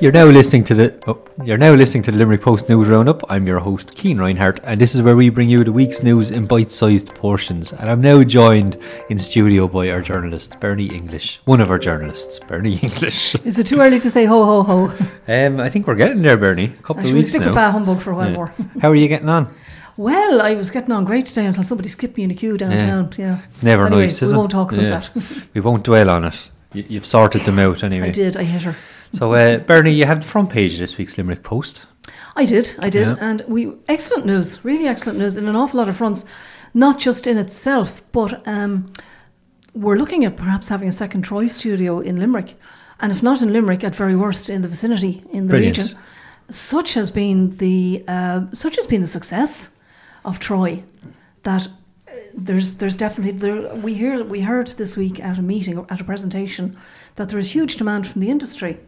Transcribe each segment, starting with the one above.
You're now listening to the oh, you're now listening to the Limerick Post News Roundup. I'm your host, Cian Reinhardt, and this is where we bring you the week's news in bite-sized portions. And I'm now joined in studio by our journalist, Bernie English, one of our journalists, Bernie English. Is it too early to say ho ho ho? Um, I think we're getting there, Bernie. A couple I of weeks stick now. with Humbug for a while Yeah. more. How are you getting on? Well, I was getting on great today until somebody skipped me in a queue downtown. Yeah, It's never Anyway, nice, we is it? won't talk about Yeah. that. We won't dwell on it. You, you've sorted them out anyway. I did. I hit her. So, uh, Bernie, you have the front page of this week's Limerick Post. I did. I did. Yeah. And we excellent news. Really excellent news in an awful lot of fronts, not just in itself, but um, we're looking at perhaps having a second Troy studio in Limerick, and if not in Limerick, at very worst in the vicinity in the Brilliant. region. Such has been the uh, such has been the success of Troy that uh, there's there's definitely there we hear we heard this week at a meeting at a presentation that there is huge demand from the industry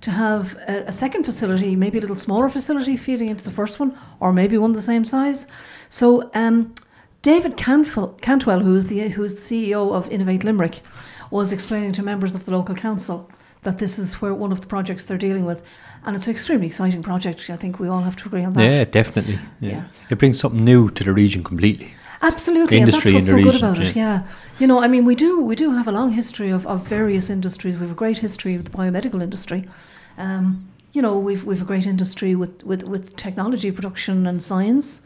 to have a, a second facility, maybe a little smaller facility feeding into the first one, or maybe one the same size. So um, David Cantwell, Cantwell, who is the who is the CEO of Innovate Limerick, was explaining to members of the local council that this is where one of the projects they're dealing with, and it's an extremely exciting project. I think we all have to agree on that. Yeah, definitely. Yeah. Yeah. It brings something new to the region completely. Absolutely, and that's what's so good region, about it. Yeah, you know, I mean, we do we do have a long history of, of various industries. We have a great history of the biomedical industry. Um, you know, we've we've a great industry with, with, with technology production and science,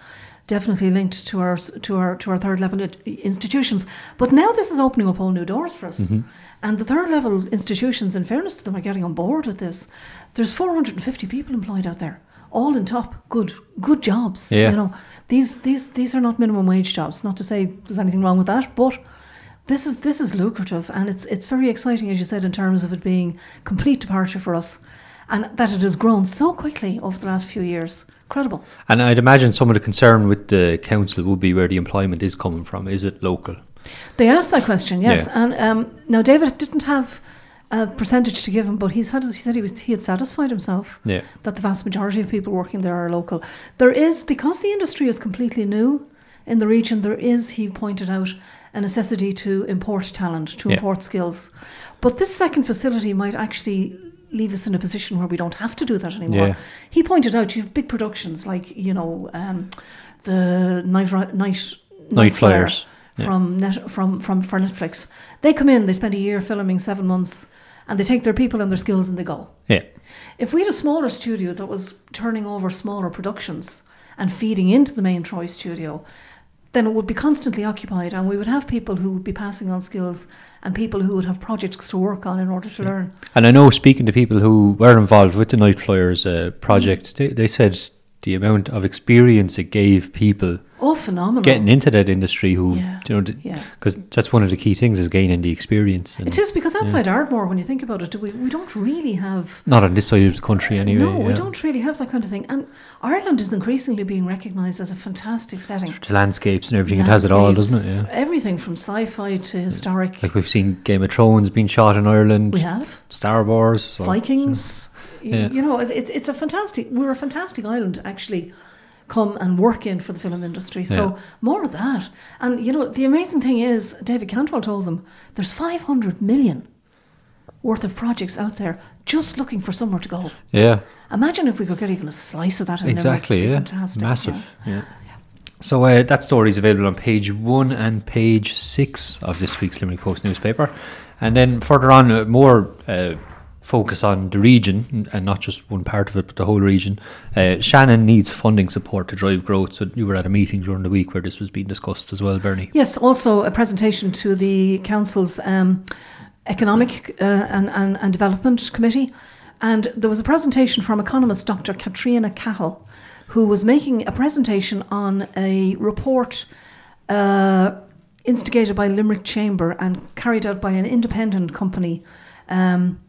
definitely linked to our to our to our third level institutions. But now this is opening up whole new doors for us. Mm-hmm. And the third level institutions, in fairness to them, are getting on board with this. There's 450 people employed out there, all in top good good jobs. Yeah. You know, these these these are not minimum wage jobs. Not to say there's anything wrong with that, but this is this is lucrative and it's it's very exciting, as you said, in terms of it being complete departure for us, and that it has grown so quickly over the last few years. Incredible. And I'd imagine some of the concern with the council would be where the employment is coming from. Is it local? They asked that question, yes. Yeah. And um, now David didn't have a percentage to give him, but he's had, he said he was he had satisfied himself Yeah. that the vast majority of people working there are local. There is because the industry is completely new in the region. There is, he pointed out, a necessity to import talent, to Yeah. import skills. But this second facility might actually leave us in a position where we don't have to do that anymore. Yeah. He pointed out you have big productions like you know um, the night night Night Flyer Flyers. Yeah. from net from from for Netflix. They come in, they spend a year filming seven months, and they take their people and their skills and they go. Yeah. If we had a smaller studio that was turning over smaller productions and feeding into the main Troy studio, then it would be constantly occupied and we would have people who would be passing on skills and people who would have projects to work on in order to learn. And I know speaking to people who were involved with the Nightflyers uh, project, they, they said the amount of experience it gave people Oh, phenomenal. getting into that industry who, Yeah. you know, Yeah. because that's one of the key things is gaining the experience. And It is because outside Ardmore, when you think about it, do we, we don't really have Not on this side of the country anyway. no, we don't really have that kind of thing. And Ireland is increasingly being recognised as a fantastic setting. The landscapes and everything, it has it all, doesn't it? Yeah. Everything from sci-fi to historic. Like we've seen Game of Thrones being shot in Ireland. we have Star Wars. Vikings. Yeah. You know, it's it's a fantastic. We're a fantastic island actually come and work in for the film industry. So Yeah. more of that. And you know, the amazing thing is, David Cantwell told them there's 500 million worth of projects out there just looking for somewhere to go. Yeah, Imagine if we could get even a slice of that in exactly. Yeah, fantastic. yeah. massive. Yeah. So uh, that story is available on page one and page six of this week's Limerick Post newspaper, and then further on, uh, more uh, focus on the region and not just one part of it, but the whole region. Uh, Shannon needs funding support to drive growth. So you were at a meeting during the week where this was being discussed as well, Bernie. Yes, also a presentation to the council's um, economic uh, and, and, and development committee, and there was a presentation from economist Dr. Katrina Cahill, who was making a presentation on a report uh, instigated by Limerick Chamber and carried out by an independent company, um,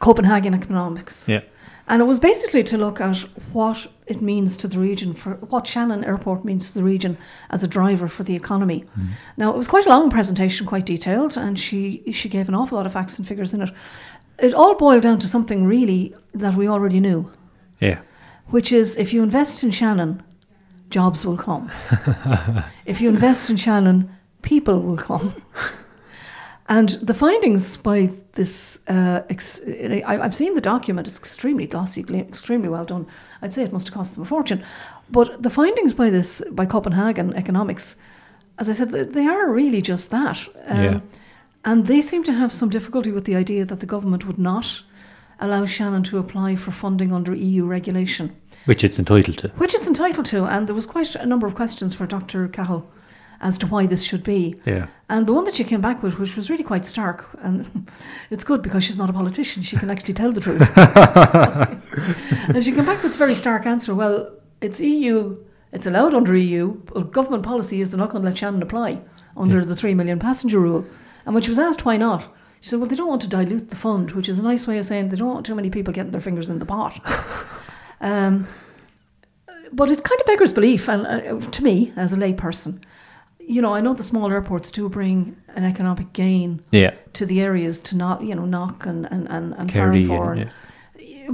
Copenhagen Economics. Yeah. And it was basically to look at what it means to the region, for what Shannon Airport means to the region as a driver for the economy. Mm-hmm. Now, it was quite a long presentation, quite detailed, and she, she gave an awful lot of facts and figures in it. It all boiled down to something really that we already knew, Yeah. which is if you invest in Shannon, jobs will come. if you invest in Shannon, people will come. And the findings by this, uh, ex- I, I've seen the document, it's extremely glossy, extremely well done. I'd say it must have cost them a fortune. But the findings by this, by Copenhagen Economics, as I said, they are really just that. Um, Yeah. And they seem to have some difficulty with the idea that the government would not allow Shannon to apply for funding under EU regulation Which it's entitled to. which it's entitled to. And there was quite a number of questions for Dr. Cahill as to why this should be. Yeah. And the one that she came back with, which was really quite stark, and it's good because she's not a politician, she can actually tell the truth. and she came back with a very stark answer. Well, it's EU, it's allowed under EU, but government policy is they're not going to let Shannon apply under the 3 million passenger rule. And when she was asked why not, she said, well, they don't want to dilute the fund, which is a nice way of saying they don't want too many people getting their fingers in the pot. um, but it kind of beggars belief, and uh, to me, as a layperson, you know, I know the small airports do bring an economic gain Yeah. to the areas to not, you know, knock and and and, and Kerry and- and-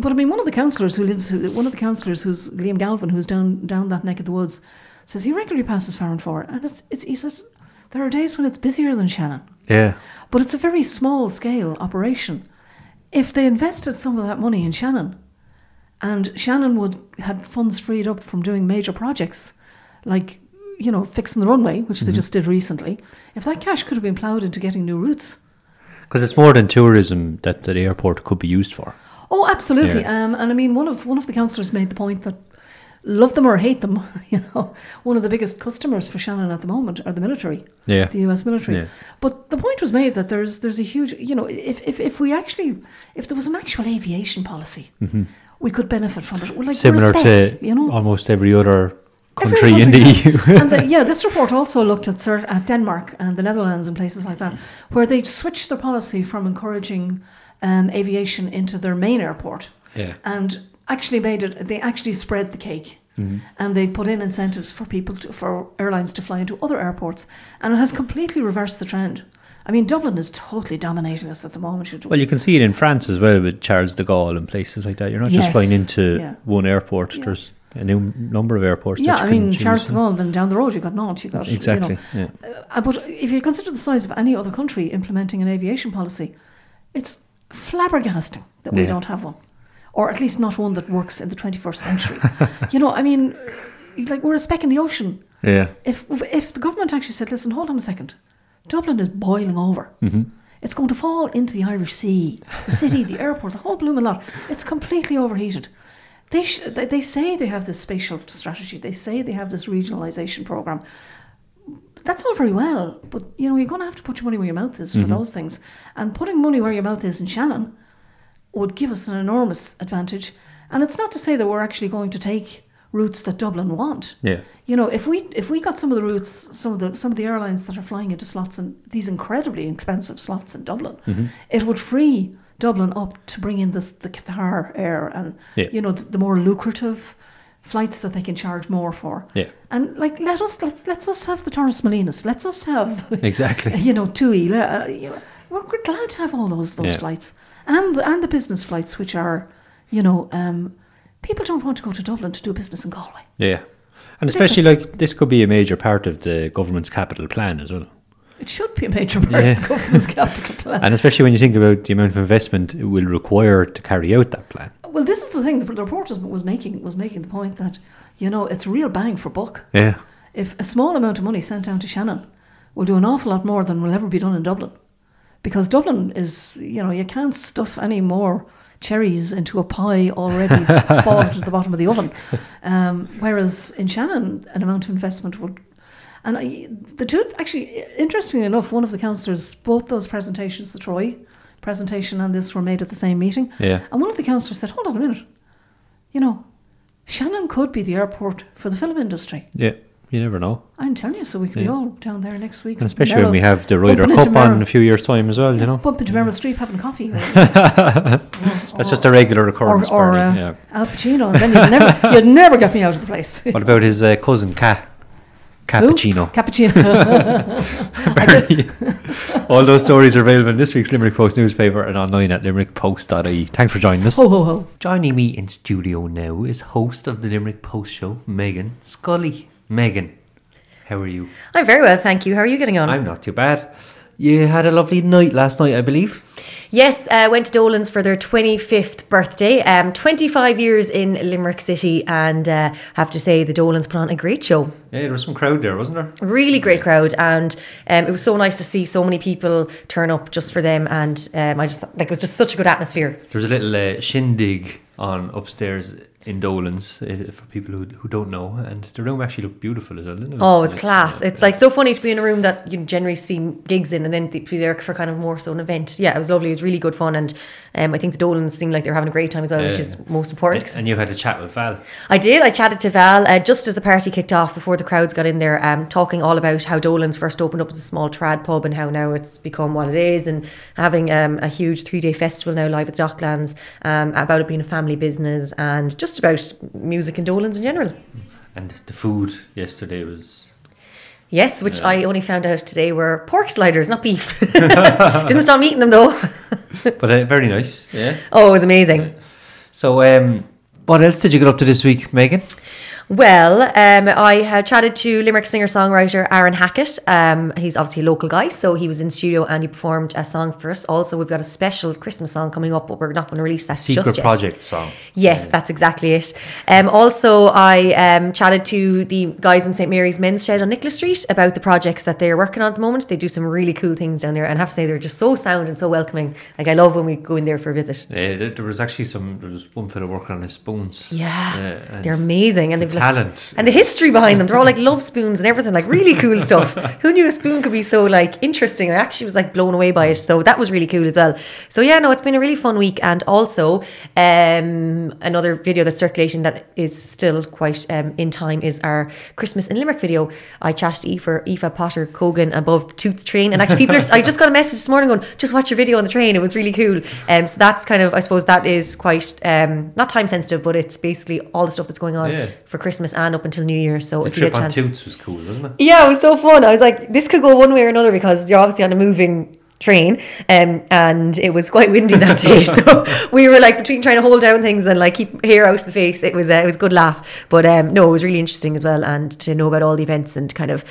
But I mean, one of the councillors who lives, who, one of the councillors who's Liam Galvin, who's down down that neck of the woods, says he regularly passes Farranfore, and it's, it's he says there are days when it's busier than Shannon, Yeah. but it's a very small scale operation. If they invested some of that money in Shannon, and Shannon would had funds freed up from doing major projects, like you know fixing the runway, which Mm-hmm. they just did recently. If that cash could have been ploughed into getting new routes, Because it's more than tourism that the airport could be used for. Oh, absolutely. Yeah. Um, and I mean, one of one of the councillors made the point that love them or hate them, you know, one of the biggest customers for Shannon at the moment are the military, Yeah. the U.S. military. Yeah. But the point was made that there's there's a huge, you know, if if, if we actually if there was an actual aviation policy, we could benefit from it. Well, like Similar speck, to you know. almost every other Every country in the EU. and the, yeah, this report also looked at, cer- at Denmark and the Netherlands and places like that, where they switched their policy from encouraging um, aviation into their main airport Yeah. and actually made it. They actually spread the cake. And they put in incentives for people to, for airlines to fly into other airports, and it has completely reversed the trend. I mean, Dublin is totally dominating us at the moment. You- Well, you can see it in France as well with Charles de Gaulle and places like that. You're not Yes, just flying into yeah. one airport. Yeah. There's a new number of airports. yeah, I mean, Charles de. Gaulle, then down the road you've got Nantes, you've got you know, Exactly. yeah. Uh, but if you consider the size of any other country implementing an aviation policy, it's flabbergasting that we don't have one, or at least not one that works in the 21st century. you know, I mean, like we're a speck in the ocean. Yeah. If if the government actually said, "Listen, hold on a second, Dublin is boiling over. Mm-hmm. It's going to fall into the Irish Sea, the city, the airport, the whole blooming lot. It's completely overheated." They, sh- they say they have this spatial strategy. They say they have this regionalisation program that's all very well, but you know you're going to have to put your money where your mouth is for Mm-hmm. those things. And putting money where your mouth is in Shannon would give us an enormous advantage. And it's not to say that we're actually going to take routes that Dublin want. Yeah. You know, if we if we got some of the routes, some of the some of the airlines that are flying into slots and these incredibly expensive slots in Dublin, Mm-hmm. it would free Dublin up to bring in this the Qatar Air and Yeah. you know the, the more lucrative flights that they can charge more for. Yeah. And like, let us let's let's us have the Taurus Molinas. Let's us have Exactly. you know TUI. Uh, you know, we're, we're glad to have all those those Yeah. flights and the, and the business flights, which are you know um, people don't want to go to Dublin to do business in Galway. Yeah. And especially like this could be a major part of the government's capital plan as well. It should be a major part Yeah. of the government's capital plan. And especially when you think about the amount of investment it will require to carry out that plan. well, this is the thing. The, the report was, was making was making the point that you know it's real bang for buck. Yeah. if a small amount of money sent down to Shannon will do an awful lot more than will ever be done in Dublin. Because Dublin is, you know, you can't stuff any more cherries into a pie already fallen to the bottom of the oven. Um, whereas in Shannon, an amount of investment would. And I, the two, actually, interestingly enough, one of the councillors, both those presentations, the Troy presentation and this, were made at the same meeting. Yeah. And one of the councillors said, hold on a minute, you know, Shannon could be the airport for the film industry. Yeah. You never know. I'm telling you, so we could be all down there next week. And especially when we have the Ryder bumping Cup on in a few years' time as well, you know. Bump into Meryl Streep having coffee. That's just a regular occurrence, or Bernie, uh, yeah. Al Pacino, and then you'd never, you'd never get me out of the place. What about his uh, cousin, Ca? Cappuccino. Cappuccino. I just, All those stories are available in this week's Limerick Post newspaper and online at limerickpost.ie. Thanks for joining us. ho ho ho. Joining me in studio now is host of the Limerick Post show, Megan Scully. Megan, how are you? I'm very well, thank you. How are you getting on? I'm not too bad. You had a lovely night last night, I believe. Yes, uh, went to Dolan's for their 25th birthday. Um, 25 years in Limerick City, and uh, have to say the Dolans put on a great show. Yeah, there was some crowd there, wasn't there? Really great crowd, and um, it was so nice to see so many people turn up just for them. And um, I just like it was just such a good atmosphere. There was a little uh, shindig on upstairs in Dolan's uh, for people who, who don't know, and the room actually looked beautiful as well. It? Oh, it's class. It's yeah. like so funny to be in a room that you generally see gigs in and then be there for kind of more so an event. Yeah, it was lovely. It was really good fun. And um, I think the Dolans seemed like they were having a great time as well, which is most important. And you had a chat with Val. I did. I chatted to Val uh, just as the party kicked off before the crowds got in there, um, talking all about how Dolan's first opened up as a small trad pub and how now it's become what it is and having um, a huge three day festival now live at the Docklands, um, about it being a family business and just about music and Dolan's in general. And the food yesterday was. Yes, which I only found out today were pork sliders, not beef. Didn't stop eating them though. But uh, very nice, yeah. Oh, it was amazing. So, um, what else did you get up to this week, Megan? Well, um, I had chatted to Limerick singer songwriter Aaron Hackett. Um, he's obviously a local guy, so he was in studio and he performed a song for us. Also, we've got a special Christmas song coming up, but we're not going to release that Secret just yet. Project song. Yes, that's exactly it. Um, also, I um, chatted to the guys in St Mary's Men's Shed on Nicholas Street about the projects that they're working on at the moment. They do some really cool things down there, and I have to say they're just so sound and so welcoming. Like I love when we go in there for a visit. Yeah, there was actually some. There was one fellow working on his spoons. Yeah, and they're amazing, and the they've talent. and the history behind them. They're all like love spoons and everything, like really cool stuff. Who knew a spoon could be so like interesting? I actually was like blown away by it, so that was really cool as well. So yeah, no, it's been a really fun week, and also um, another video that's circulating that is still quite um, in time is our Christmas in Limerick video. I chatted to Aoife, Aoife Potter Cogan above the Toots train, and actually people are. I just got a message this morning going, just watch your video on the train. It was really cool. Um, so that's kind of, I suppose, that is quite um, not time sensitive, but it's basically all the stuff that's going on Yeah. for Christmas and up until New Year. So The if you get trip a on chance, Toots was cool, wasn't it? yeah, it was so fun. I was like, this could go one way or another because you're obviously on a moving train um, and it was quite windy that day so we were like between trying to hold down things and like keep hair out of the face it was uh, it was a good laugh but um, no it was really interesting as well and to know about all the events and kind of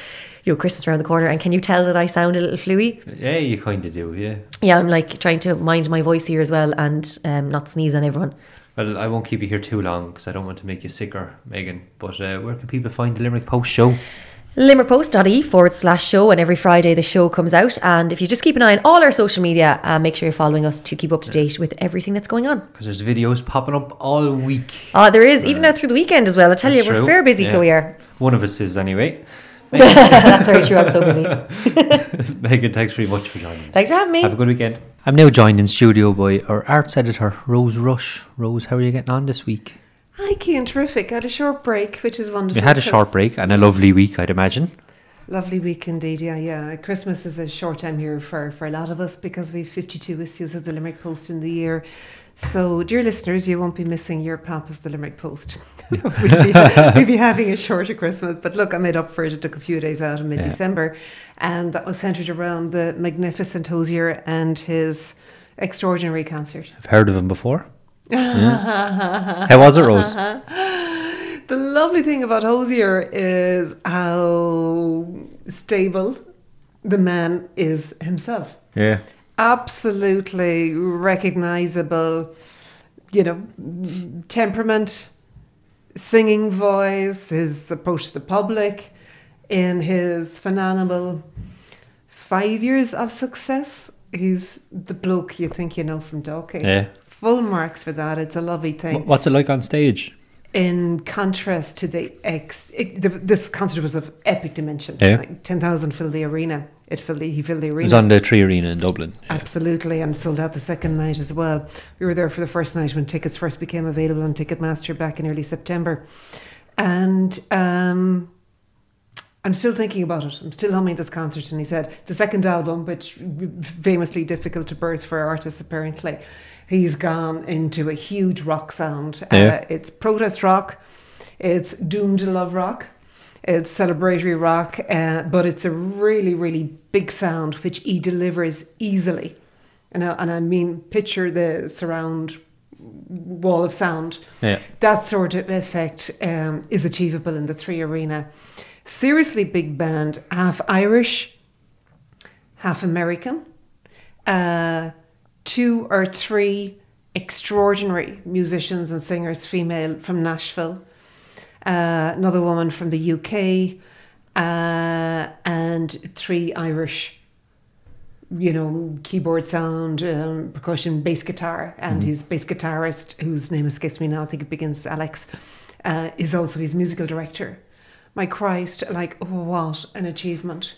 you know Christmas around the corner and can you tell that I sound a little fluey Yeah, you kind of do, yeah. yeah I'm like trying to mind my voice here as well and um, not sneeze on everyone Well, I won't keep you here too long because I don't want to make you sicker, Megan. But uh, where can people find the Limerick Post show? limerickpost.ie forward slash show and every Friday the show comes out and if you just keep an eye on all our social media uh, make sure you're following us to keep up to date with everything that's going on Because there's videos popping up all week. uh, there is even now through the weekend as well I tell you we're true, fair busy yeah. so we are One of us is anyway. that's very true I'm so busy Megan, thanks very much for joining us. thanks for having me Have a good weekend. I'm now joined in studio by our arts editor, Rose Rush. Rose, how are you getting on this week? Hi, Cian. Terrific. Had a short break, which is wonderful. We had a short break and a lovely week, I'd imagine. Lovely week indeed. Yeah, yeah. Christmas is a short time here for, for a lot of us because we've 52 issues of the Limerick Post in the year. So, dear listeners, you won't be missing your Papa's the Limerick Post. we'll, be, we'll be having a shorter Christmas. But look, I made up for it. It took a few days out in mid December. And that was centred around the magnificent Hozier and his extraordinary concert. I've heard of him before. Yeah. How was it, Rose? The lovely thing about Hozier is how stable the man is himself. Yeah. Absolutely recognizable, you know, temperament, singing voice, his approach to the public, in his phenomenal five years of success. He's the bloke you think you know from Dalkey. Yeah. Full marks for that. It's a lovely thing What's it like on stage? In contrast to the ex, it, the, this concert was of epic dimension. Yeah. Like ten thousand filled the arena. It filled the, he filled the arena. It was on the Three Arena in Dublin. Yeah. Absolutely, and sold out the second night as well. We were there for the first night when tickets first became available on Ticketmaster back in early September, and um, I'm still thinking about it. I'm still humming this concert. And he said the second album, which famously difficult to birth for artists apparently, he's gone into a huge rock sound. Yeah. Uh, it's protest rock, it's doomed to love rock. It's celebratory rock, uh, but it's a really, really big sound which he delivers easily. And I, and I mean, picture the surround wall of sound. Yeah. That sort of effect um, is achievable in the Three Arena. Seriously big band, half Irish, half American, uh, two or three extraordinary musicians and singers, female from Nashville, uh, another woman from the UK, uh, and three Irish. You know, keyboard sound, um, percussion, bass guitar, and his bass guitarist, whose name escapes me now, I think it begins Alex, uh, is also his musical director. My Christ, like, what an achievement.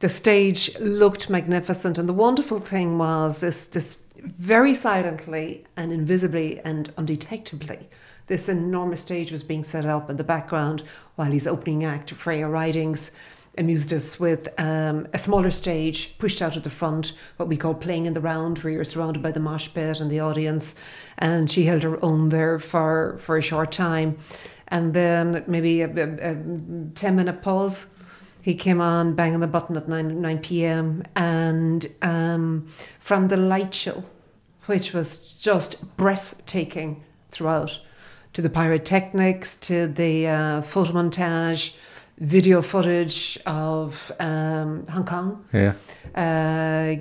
The stage looked magnificent and the wonderful thing was this this very silently and invisibly and undetectably this enormous stage was being set up in the background while his opening act freya ridings amused us with um, a smaller stage pushed out at the front what we call playing in the round where you're surrounded by the mosh pit and the audience. And she held her own there for for a short time and then maybe a, a, a 10 minute pause he came on banging the button at 9, 9 p.m. and um, from the light show, which was just breathtaking throughout, to the pyrotechnics, to the uh, photo montage, video footage of um, Hong Kong, Yeah. uh,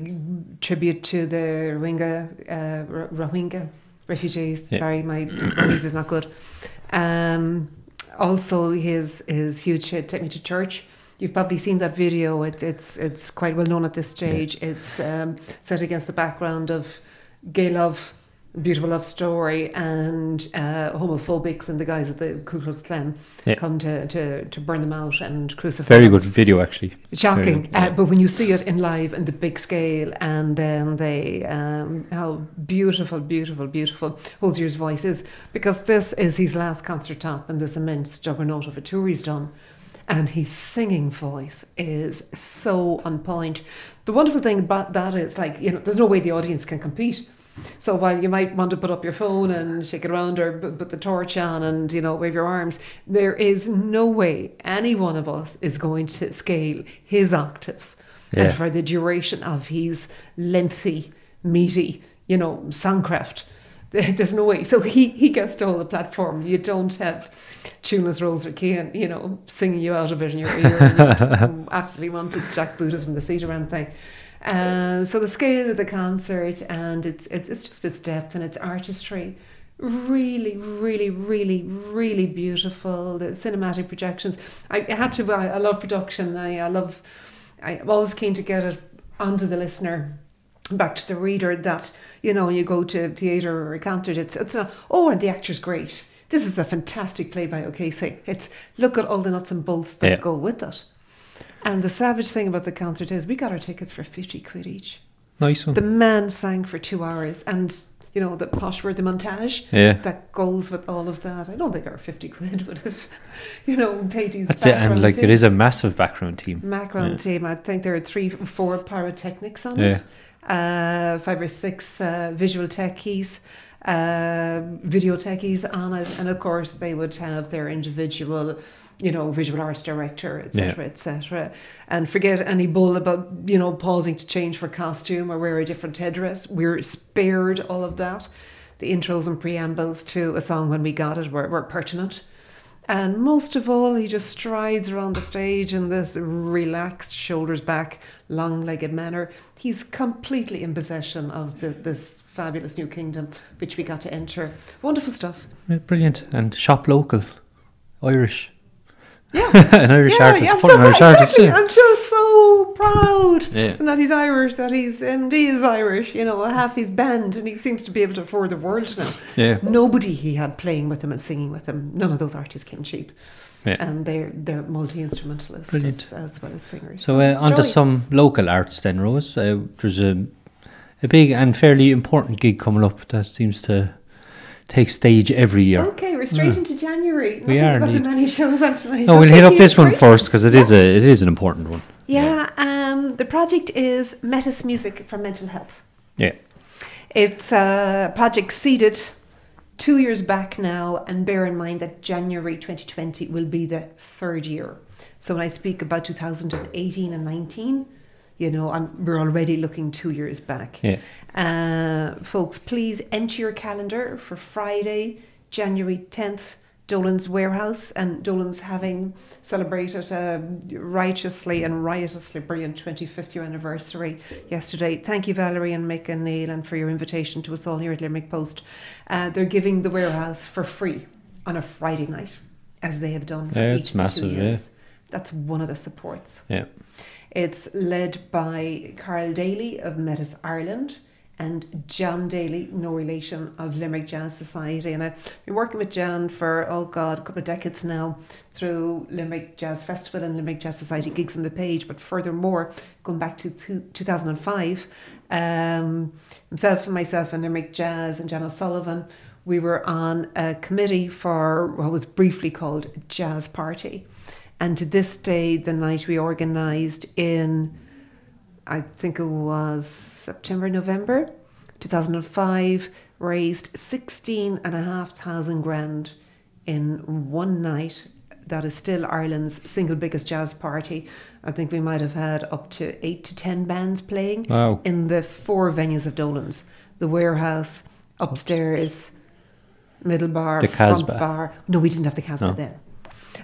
tribute to the Rohingya, uh, Rohingya refugees. Yeah. Sorry, my Burmese is not good. Um, also, his his huge hit "Take Me to Church." You've probably seen that video. It's it's it's quite well known at this stage. It's um, set against the background of gay love, beautiful love story, and uh, homophobics and the guys at the Ku Klux Klan Yeah. come to, to, to burn them out and crucify. Very good video, actually. Shocking, good, yeah. uh, but when you see it in live and the big scale, and then they, um, how beautiful, beautiful, beautiful Hozier's voice is, because this is his last concert top in this immense juggernaut of a tour he's done, and his singing voice is so on point. The wonderful thing about that is, like, you know, there's no way the audience can compete. So while you might want to put up your phone and shake it around or put the torch on and you know wave your arms, there is no way any one of us is going to scale his octaves Yeah. and for the duration of his lengthy, meaty, you know, songcraft. There's no way. So he, he gets to hold the platform. You don't have tuneless Rose or Cian, you know, singing you out of it in your ear and you just absolutely want to jack Buddhas from the seat around thing. Uh, so the scale of the concert and it's, it's it's just its depth and its artistry, really, really, really, really beautiful. The cinematic projections. I had to. I, I love production. I, I love. I'm always keen to get it onto the listener, back to the reader. That you know, you go to theatre or a concert. It's it's a oh, and the actor's great. This is a fantastic play by O'Casey. It's look at all the nuts and bolts that Yeah. go with it. And the savage thing about the concert is we got our tickets for 50 quid each. Nice one. The man sang for two hours and, you know, the posh word, the montage Yeah. that goes with all of that. I don't think our 50 quid would have, you know, paid his That's it. And like, team. it is a massive background team. Background Yeah. team. I think there are three, four pyrotechnics on Yeah. it. Uh, five or six uh, visual techies, uh, video techies on it, and of course they would have their individual, you know, visual arts director, etc., etc. And forget any bull about you know pausing to change for costume or wear a different headdress. We're spared all of that. The intros and preambles to a song when we got it were, were pertinent. And most of all, he just strides around the stage in this relaxed, shoulders back, long legged manner. He's completely in possession of this, this fabulous new kingdom, which we got to enter. Wonderful stuff. Brilliant. And shop local. Irish. Yeah. An Irish artist. I'm, so Irish proud, artist exactly. I'm just so proud Yeah. that he's Irish, that he's MD is Irish, you know, half his band, and he seems to be able to afford the world now. Yeah. Nobody he had playing with him and singing with him, none of those artists came cheap. Yeah. And they're they're multi instrumentalists as, as well as singers. So uh, on to some local arts then, Rose. Uh, there's a a big and fairly important gig coming up that seems to take stage every year. Okay, we're straight into January. We Nothing are about the indeed. many shows on tonight. No, we'll hit up this one first great. first because it is a it is an important one. Yeah, um, the project is Metis Music for Mental Health. Yeah. It's a project seeded two years back now, and bear in mind that January 2020 will be the third year. So when I speak about 2018 and 19, you know, I'm, we're already looking two years back. Yeah. Uh, folks, please enter your calendar for Friday, January 10th Dolan's warehouse and Dolan's having celebrated a righteously and riotously brilliant 25th year anniversary yesterday. Thank you, Valerie and Mick and Neil, and for your invitation to us all here at Limerick Post. Uh, they're giving the warehouse for free on a Friday night, as they have done for Yeah, each it's massive, two yeah. That's one of the supports. Yeah. It's led by Carl Daly of Metis Ireland and Jan Daly, no relation, of Limerick Jazz Society. And I've been working with Jan for, oh God, a couple of decades now through Limerick Jazz Festival and Limerick Jazz Society gigs on the page. But furthermore, going back to two, 2005, um, himself and myself and Limerick Jazz and Jan O'Sullivan, we were on a committee for what was briefly called Jazz Party. And to this day, the night we organised in, I think it was September, November 2005, raised 16 and a half thousand grand in one night. That is still Ireland's single biggest jazz party. I think we might have had up to eight to ten bands playing Wow. in the four venues of Dolan's the warehouse, upstairs, middle bar, The front bar. No, we didn't have the Casbah No. then.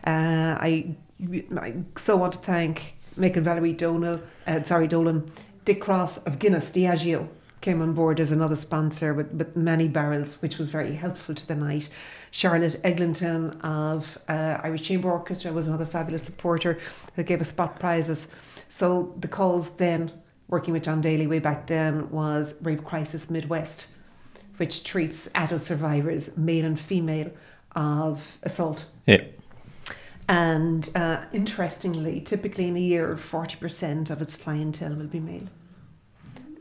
Uh, I, I so want to thank Mick Valerie Donal, uh, sorry, Dolan, Dick Cross of Guinness, Diageo came on board as another sponsor with, with many barrels, which was very helpful to the night. Charlotte Eglinton of uh, Irish Chamber Orchestra was another fabulous supporter that gave us spot prizes. So the cause then, working with John Daly way back then, was Rape Crisis Midwest, which treats adult survivors, male and female, of assault. Yeah. And uh, interestingly, typically in a year, 40% of its clientele will be male.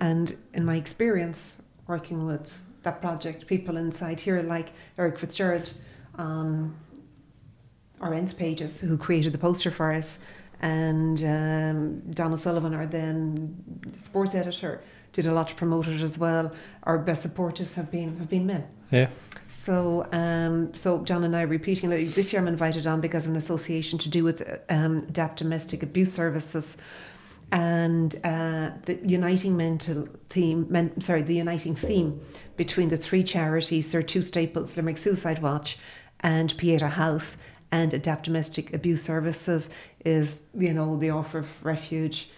And in my experience working with that project, people inside here like Eric Fitzgerald on our ends pages who created the poster for us, and um, Donna Sullivan, our then sports editor, did a lot to promote it as well. Our best supporters have been have been men. Yeah. So, um, so John and I repeating. This year I'm invited on because of an association to do with um, Adapt Domestic Abuse Services and uh, the uniting mental theme, men, sorry, the uniting theme between the three charities, there are two staples, Limerick Suicide Watch and Pieta House and Adapt Domestic Abuse Services is, you know, the offer of refuge,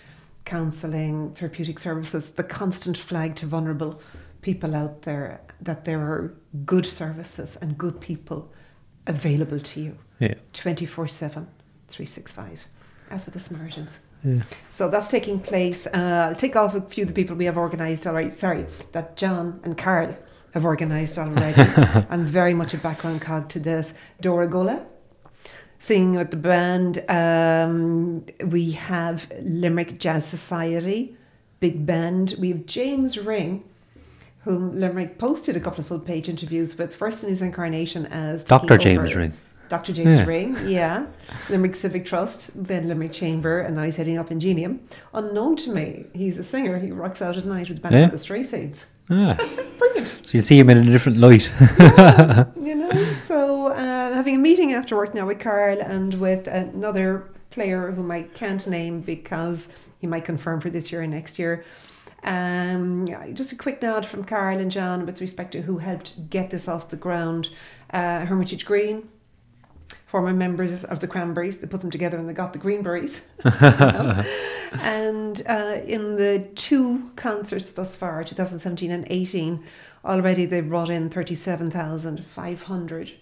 counselling, therapeutic services, the constant flag to vulnerable people out there that there are good services and good people available to you Yeah. 24 7, 365, as with the Samaritans. Yeah. So that's taking place. Uh, I'll take off a few of the people we have organised already. Sorry, that John and Carl have organised already. I'm very much a background cog to this. Dora Gola, singing with the band. Um, we have Limerick Jazz Society, big band. We have James Ring, whom Limerick posted a couple of full page interviews with, first in his incarnation as Dr. James Ring. Dr. James Yeah. Ring, yeah. Limerick Civic Trust, then Limerick Chamber, and now he's heading up Ingenium. Unknown to me, he's a singer. He rocks out at night with the band Yeah. of the Stray Seeds. Ah. Brilliant. So you see him in a different light. you know, so uh, having a meeting after work now with Carl and with another player whom I can't name because he might confirm for this year and next year. Um, just a quick nod from Carl and John with respect to who helped get this off the ground. Uh, Hermitage Green, former members of the Cranberries, they put them together and they got the Greenberries. you know. And uh, in the two concerts thus far, 2017 and 18, already they've brought in 37,500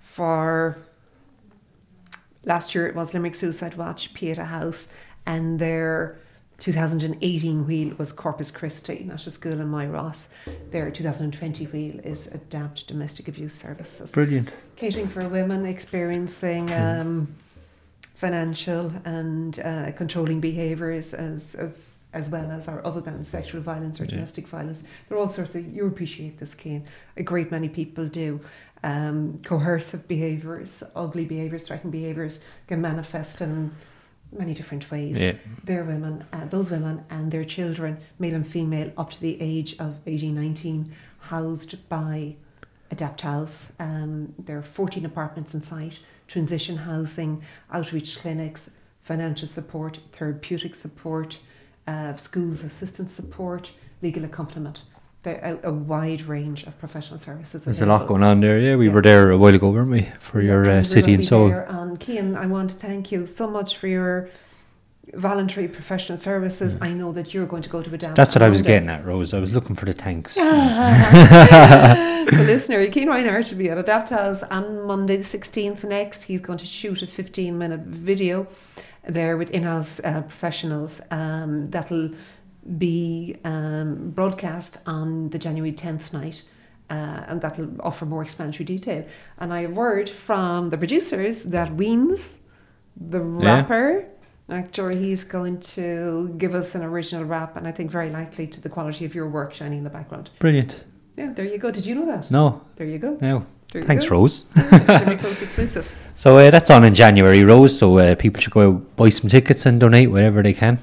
for last year it was Limerick Suicide Watch, Pieta House, and their 2018 wheel was Corpus Christi National School in My Ross. Their 2020 wheel is Adapt Domestic Abuse Services Brilliant. catering for women experiencing um, financial and uh, controlling behaviours as, as as well as or other than sexual violence or Yeah. domestic violence. There are all sorts of you appreciate this, Kane. A great many people do. Um, coercive behaviours, ugly behaviours, threatening behaviours can manifest in many different ways Yeah. their women, uh, those women and their children, male and female, up to the age of 18, 19, housed by Adapt House. Um, there are 14 apartments in sight, transition housing, outreach clinics, financial support, therapeutic support, uh, schools assistance support, legal accompaniment. There a, a wide range of professional services. There's a lot going on there. Yeah, we Yeah. were there a while ago, weren't we, for your uh, and city and soul? there. And Cian, I want to thank you so much for your voluntary professional services. I know that you're going to go to a dance. Mm. That's what I was getting at, Rose. I was looking for the tanks. so, listener, Cian Reinhardt to be at Adaptaz on Monday the 16th next. He's going to shoot a 15 minute video there with in house uh, professionals um, that'll be um, broadcast on the January 10th night. Uh, and that'll offer more explanatory detail. And I have word from the producers that Weens, the Yeah. rapper, actor, he's going to give us an original rap, and I think very likely to the quality of your work shining in the background. Brilliant. Yeah, there you go. Did you know that? No, There you go. no. You Thanks, go. Rose. Exclusive. So uh, that's on in January, Rose. So uh, people should go out, buy some tickets and donate whatever they can.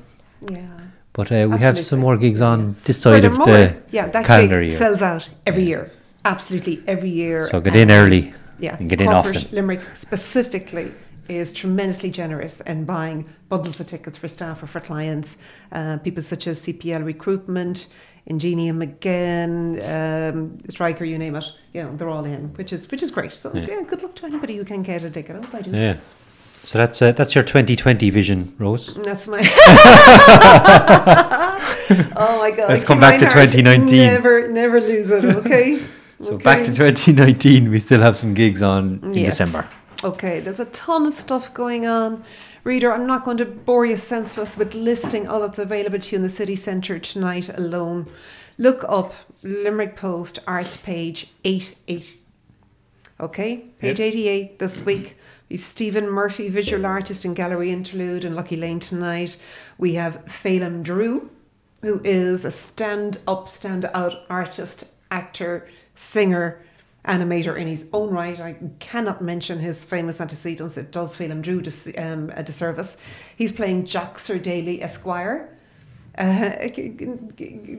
Yeah. But uh, we have some more gigs on this side of the Furthermore, yeah, that calendar gig year. sells out every Yeah. year. Absolutely every year. So get in early. Yeah, and get in often. Limerick specifically is tremendously generous in buying bundles of tickets for staff or for clients. Uh, people such as CPL Recruitment, Ingenium McGinn, um, Stryker, you name it. You know, they're all in, which is which is great. So Yeah. yeah, good luck to anybody who can get a ticket. I hope I do. Yeah. So that's uh, that's your 2020 vision, Rose. That's my. oh my god! Let's come back to 2019. Never, never lose it. Okay. So back to 2019, we still have some gigs on in Yes. December. Okay, there's a ton of stuff going on. Reader, I'm not going to bore you senseless with listing all that's available to you in the city centre tonight alone. Look up Limerick Post Arts page 88. Okay, page 88 this week. We've Stephen Murphy, visual artist and gallery interlude in Lucky Lane tonight. We have Phelim Drew, who is a stand up, stand out artist, actor, singer, animator in his own right. I cannot mention his famous antecedents. It does Phelim Drew dis- um, a disservice. He's playing Joxer Daly Esquire. Uh,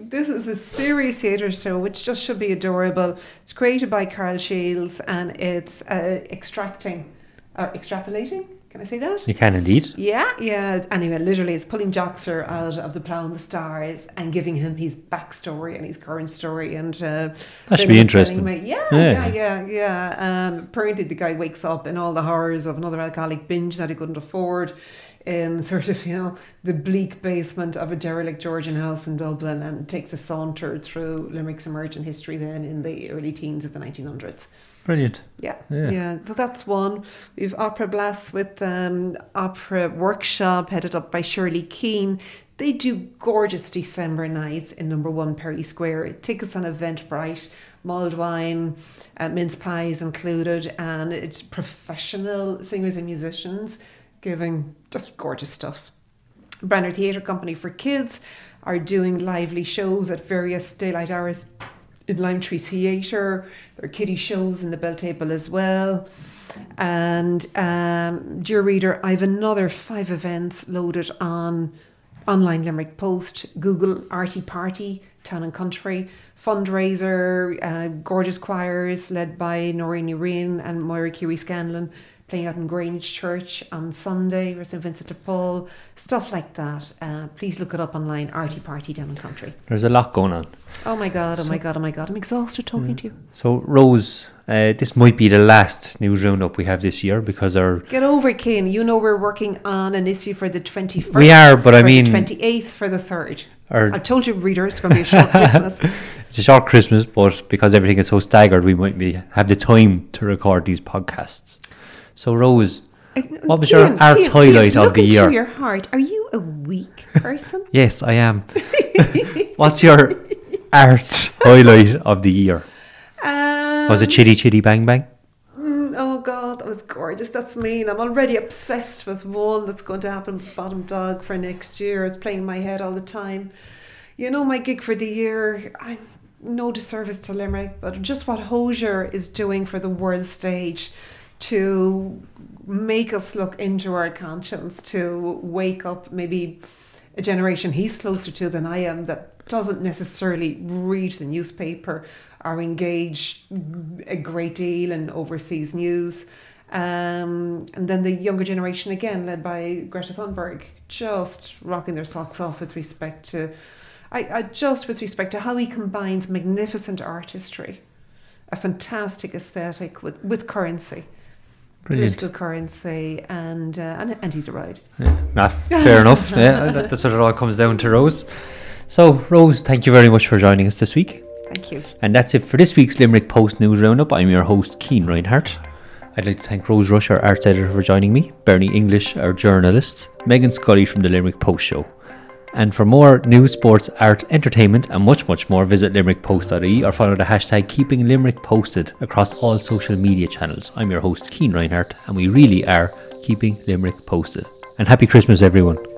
this is a serious theatre show which just should be adorable. It's created by Carl Shields and it's uh, extracting, or extrapolating. Can I say that? You can indeed. Yeah, yeah. Anyway, literally, it's pulling Joxer out of the plough and the stars and giving him his backstory and his current story. And uh, That should be interesting. me- yeah, Yeah. yeah, yeah, yeah. Um, apparently, the guy wakes up in all the horrors of another alcoholic binge that he couldn't afford. In sort of, you know, the bleak basement of a derelict Georgian house in Dublin and takes a saunter through Limerick's emergent history then in the early teens of the 1900s. Brilliant. Yeah, Yeah. yeah. So that's one. We've Opera Blast with um, Opera Workshop headed up by Shirley Keane. They do gorgeous December nights in number one Perry Square. Tickets on Eventbrite, mulled wine, uh, mince pies included, and it's professional singers and musicians giving just gorgeous stuff. Brenner Theatre Company for Kids are doing lively shows at various daylight hours Lime Tree Theatre. There are kiddie shows in the Belltable as well. And um, dear reader, I have another five events loaded on online Limerick Post, Google Arty Party, Town and Country, fundraiser, uh, gorgeous choirs led by Noreen Ureen and Moira Curie Scanlon playing out in Grange Church on Sunday, or St Vincent de Paul, stuff like that. Uh, please look it up online, Artie Party Down and Country. There's a lot going on. Oh my god, oh my god, oh my god, I'm exhausted talking to you. So, Rose, uh, this might be the last news roundup we have this year because our Get over it, Kane. You know we're working on an issue for the 21st. We are, but I mean- The 28th for the 3rd. our I told you, reader, it's going to be a short Christmas. it's a short Christmas, but because everything is so staggered, we might be have the time to record these podcasts. So, Rose, What was your art Cian, highlight Cian, of the year? your heart. Are you a weak person? yes, I am. What's your art highlight of the year? Um, Was it Chitty Chitty Bang Bang? Mm, oh God, that was gorgeous. That's mean. I'm already obsessed with one that's going to happen with Bottom Dog for next year. It's playing in my head all the time. You know, my gig for the year, I'm no disservice to Limerick, but just what Hozier is doing for the world stage to make us look into our conscience, to wake up maybe a generation he's closer to than I am that doesn't necessarily read the newspaper or engage a great deal in overseas news. Um, and then the younger generation again, led by Greta Thunberg, just rocking their socks off with respect to I, I just with respect to how he combines magnificent artistry, a fantastic aesthetic with, with currency, Brilliant. political currency, and, uh, and and he's a ride. Yeah, nah, fair enough. Yeah, that, that's what it all comes down to, Rose. So, Rose, thank you very much for joining us this week. Thank you. And that's it for this week's Limerick Post News Roundup. I'm your host, Cian Reinhardt. I'd like to thank Rose Rush, our arts editor, for joining me, Bernie English, our journalist, Megan Scully from the Limerick Post Show. And for more news, sports, art, entertainment, and much, much more, visit limerickpost.ie or follow the hashtag Keeping Limerick Posted across all social media channels. I'm your host, Cian Reinhardt, and we really are keeping Limerick posted. And happy Christmas, everyone.